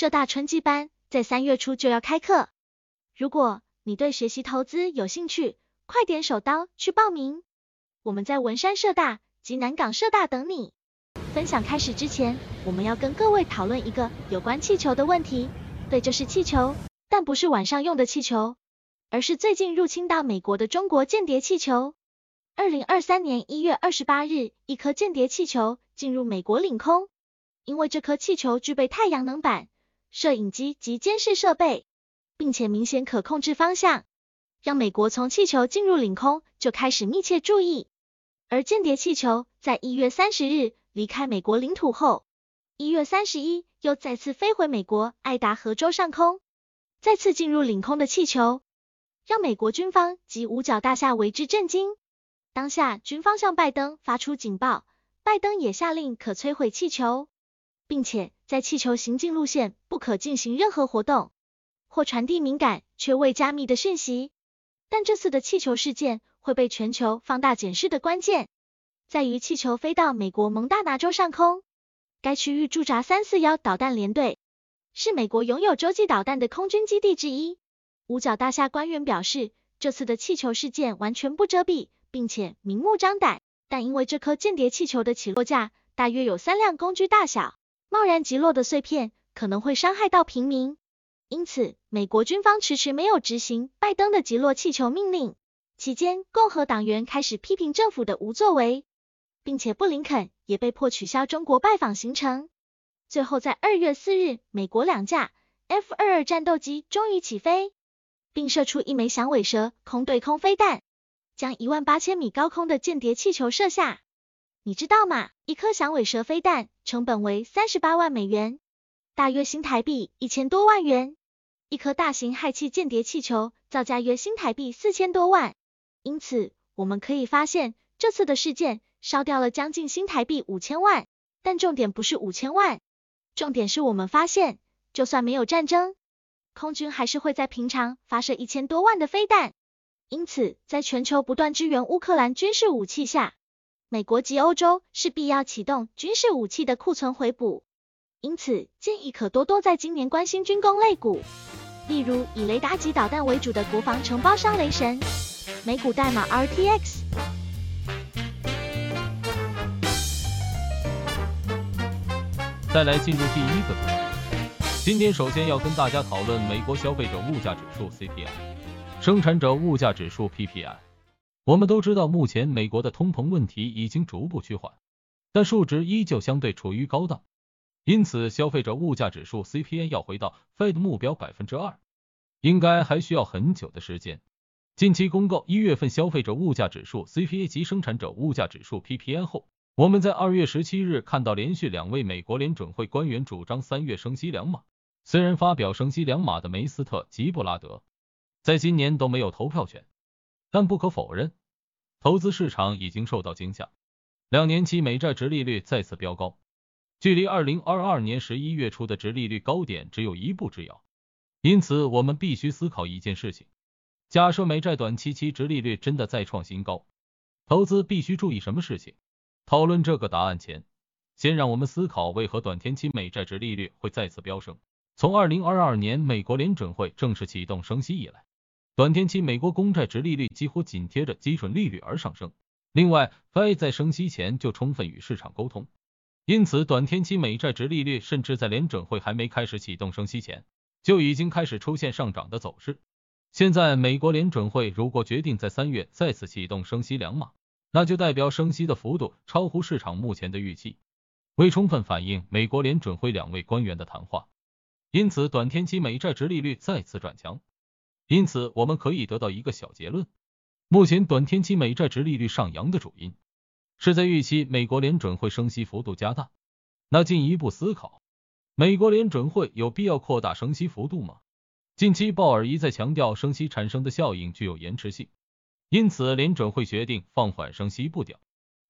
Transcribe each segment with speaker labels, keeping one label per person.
Speaker 1: 社大春季班在三月初就要开课。如果你对学习投资有兴趣，快点手刀去报名。我们在文山社大及南港社大等你。分享开始之前，我们要跟各位讨论一个有关气球的问题。对，就是气球，但不是晚上用的气球，而是最近入侵到美国的中国间谍气球。二零二三年一月二十八日，一颗间谍气球进入美国领空。因为这颗气球具备太阳能板、摄影机及监视设备，并且明显可控制方向，让美国从气球进入领空就开始密切注意。而间谍气球在一月三十日离开美国领土后，一月三十一又再次飞回美国爱达荷州上空，再次进入领空的气球，让美国军方及五角大厦为之震惊。当下军方向拜登发出警报，拜登也下令可摧毁气球。并且在气球行进路线不可进行任何活动，或传递敏感却未加密的讯息。但这次的气球事件会被全球放大检视的关键，在于气球飞到美国蒙大拿州上空，该区域驻扎三四幺导弹联队，是美国拥有洲际导弹的空军基地之一。五角大厦官员表示，这次的气球事件完全不遮蔽，并且明目张胆，但因为这颗间谍气球的起落架大约有三辆工具大小。贸然击落的碎片可能会伤害到平民，因此美国军方迟迟没有执行拜登的击落气球命令。期间，共和党员开始批评政府的无作为，并且布林肯也被迫取消中国拜访行程。最后，在二月四日，美国两架 F 二二战斗机终于起飞，并射出一枚响尾蛇空对空飞弹，将一万八千米高空的间谍气球射下。你知道吗？一颗响尾蛇飞弹成本为三十八万美元，大约新台币一千多万元。一颗大型氦气间谍气球造价约新台币四千多万。因此，我们可以发现，这次的事件烧掉了将近新台币五千万。但重点不是五千万，重点是我们发现，就算没有战争，空军还是会在平常发射一千多万的飞弹。因此，在全球不断支援乌克兰军事武器下，美国及欧洲势必要启动军事武器的库存回补，因此建议可多多在今年关心军工类股，例如以雷达及导弹为主的国防承包商雷神，美股代码 RTX。
Speaker 2: 再来进入第一个主题，今天首先要跟大家讨论美国消费者物价指数 CPI，生产者物价指数 PPI。我们都知道，目前美国的通膨问题已经逐步趋缓，但数值依旧相对处于高档，因此消费者物价指数 CPI 要回到 Fed 目标百分之二，应该还需要很久的时间。近期公告一月份消费者物价指数 CPI 及生产者物价指数 PPI 后，我们在二月十七日看到连续两位美国联准会官员主张三月升息两码，虽然发表升息两码的梅斯特及布拉德在今年都没有投票权，但不可否认。投资市场已经受到惊吓，两年期美债殖利率再次飙高，距离二零二二年十一月初的殖利率高点只有一步之遥。因此，我们必须思考一件事情：假设美债短期期殖利率真的再创新高，投资必须注意什么事情？讨论这个答案前，先让我们思考为何短天期美债殖利率会再次飙升。从二零二二年美国联准会正式启动升息以来。短天期美国公债殖利率几乎紧贴着基准利率而上升。另外，Fed 在升息前就充分与市场沟通，因此短天期美债殖利率甚至在联准会还没开始启动升息前，就已经开始出现上涨的走势。现在，美国联准会如果决定在三月再次启动升息两码，那就代表升息的幅度超乎市场目前的预期，未充分反映美国联准会两位官员的谈话，因此短天期美债殖利率再次转强。因此，我们可以得到一个小结论：目前短天期美债殖利率上扬的主因，是在预期美国联准会升息幅度加大。那进一步思考，美国联准会有必要扩大升息幅度吗？近期鲍尔一再强调升息产生的效应具有延迟性，因此联准会决定放缓升息步调，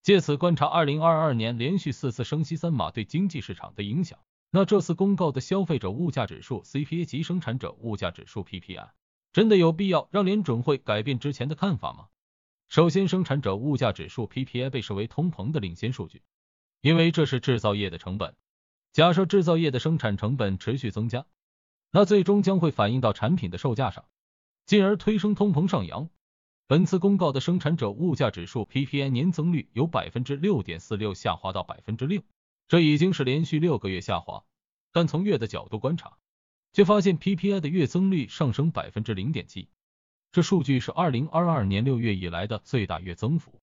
Speaker 2: 借此观察二零二二年连续四次升息三码对经济市场的影响。那这次公告的消费者物价指数 CPI 及生产者物价指数 PPI。真的有必要让联准会改变之前的看法吗？首先，生产者物价指数 PPI 被视为通膨的领先数据，因为这是制造业的成本。假设制造业的生产成本持续增加，那最终将会反映到产品的售价上，进而推升通膨上扬。本次公告的生产者物价指数 PPI 年增率由百分之六点四六下滑到百分之六，这已经是连续六个月下滑。但从月的角度观察，却发现 PPI 的月增率上升百分之零点七，这数据是二零二二年六月以来的最大月增幅，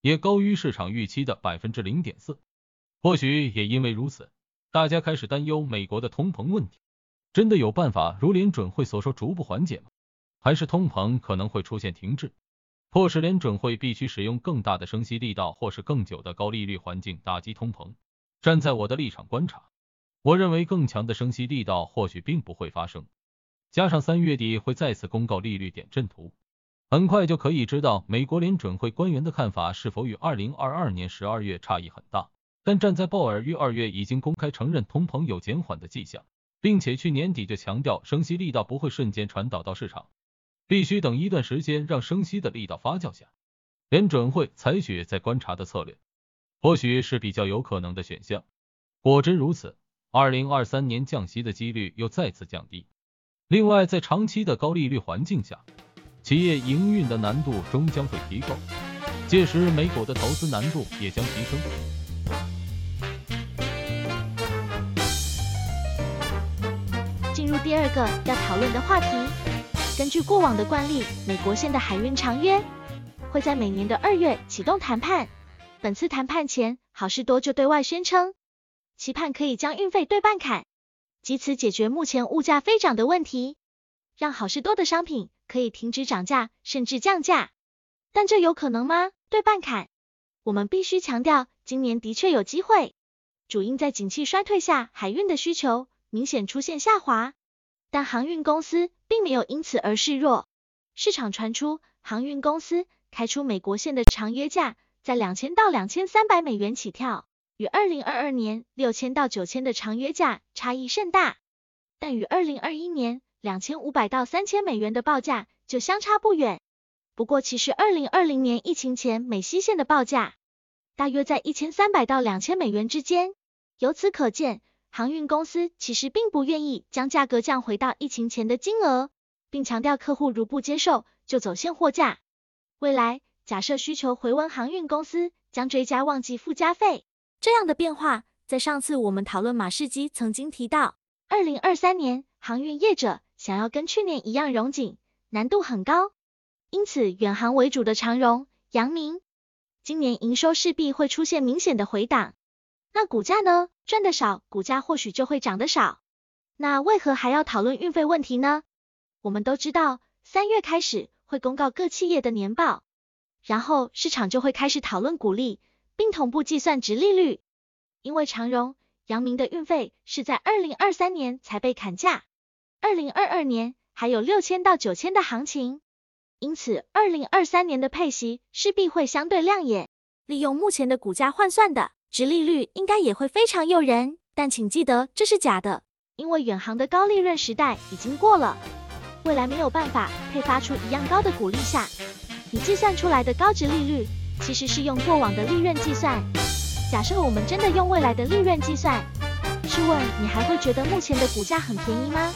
Speaker 2: 也高于市场预期的百分之零点四。或许也因为如此，大家开始担忧美国的通膨问题，真的有办法如联准会所说逐步缓解吗？还是通膨可能会出现停滞？迫使联准会必须使用更大的升息力道，或是更久的高利率环境打击通膨。站在我的立场观察，我认为更强的升息力道或许并不会发生。加上三月底会再次公告利率点阵图，很快就可以知道美国联准会官员的看法是否与二零二二年十二月差异很大。但站在鲍尔于二月已经公开承认通膨有减缓的迹象，并且去年底就强调升息力道不会瞬间传导到市场。必须等一段时间，让升息的力道发酵下，联准会采取再观察的策略，或许是比较有可能的选项。果真如此，二零二三年降息的几率又再次降低。另外，在长期的高利率环境下，企业营运的难度终将会提高，届时美股的投资难度也将提升。
Speaker 1: 进入第二个要讨论的话题。根据过往的惯例，美国现的海运长约会在每年的二月启动谈判。本次谈判前，好事多就对外宣称，期盼可以将运费对半砍，借此解决目前物价飞涨的问题，让好事多的商品可以停止涨价，甚至降价。但这有可能吗？对半砍？我们必须强调，今年的确有机会，主因在景气衰退下，海运的需求明显出现下滑。但航运公司并没有因此而示弱，市场传出航运公司开出美国线的长约价在两千到两千三百美元起跳，与二零二二年六千到九千的长约价差异甚大，但与二零二一年两千五百到三千美元的报价就相差不远。不过，其实二零二零年疫情前美西线的报价大约在一千三百到两千美元之间，由此可见。航运公司其实并不愿意将价格降回到疫情前的金额，并强调客户如不接受就走现货价。未来假设需求回温，航运公司将追加旺季附加费。这样的变化，在上次我们讨论马士基曾经提到，二零二三年航运业者想要跟去年一样融景，难度很高。因此，远航为主的长荣、阳明，今年营收势必会出现明显的回档。那股价呢？赚得少，股价或许就会涨得少。那为何还要讨论运费问题呢？我们都知道，三月开始会公告各企业的年报，然后市场就会开始讨论股利，并同步计算殖利率。因为长荣、阳明的运费是在二零二三年才被砍价，二零二二年还有六千到九千的行情，因此二零二三年的配息势必会相对亮眼。利用目前的股价换算的。殖利率应该也会非常诱人，但请记得这是假的，因为远航的高利润时代已经过了，未来没有办法配发出一样高的股利下，你计算出来的高殖利率其实是用过往的利润计算。假设我们真的用未来的利润计算，试问你还会觉得目前的股价很便宜吗？